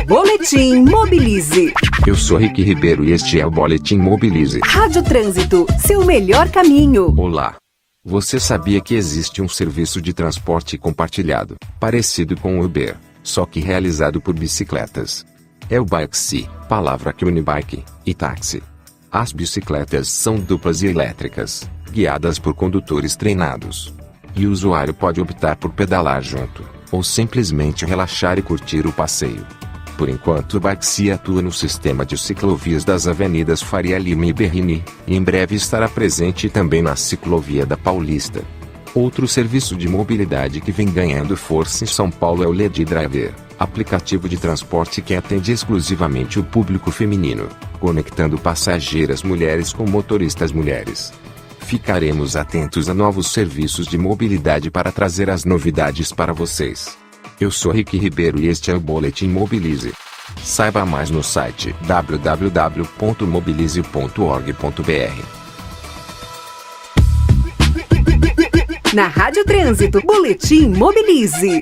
Boletim Mobilize. Eu sou Rick Ribeiro e este é o Boletim Mobilize. Rádio Trânsito, seu melhor caminho. Olá. Você sabia que existe um serviço de transporte compartilhado, parecido com o Uber, só que realizado por bicicletas? É o Bikesi, palavra que une bike e táxi. As bicicletas são duplas e elétricas, guiadas por condutores treinados. E o usuário pode optar por pedalar junto, ou simplesmente relaxar e curtir o passeio. Por enquanto o Baxi atua no sistema de ciclovias das avenidas Faria Lima e Berrini, e em breve estará presente também na ciclovia da Paulista. Outro serviço de mobilidade que vem ganhando força em São Paulo é o LED Driver, aplicativo de transporte que atende exclusivamente o público feminino, conectando passageiras mulheres com motoristas mulheres. Ficaremos atentos a novos serviços de mobilidade para trazer as novidades para vocês. Eu sou Rick Ribeiro e este é o Boletim Mobilize. Saiba mais no site www.mobilize.org.br. Na Rádio Trânsito, Boletim Mobilize.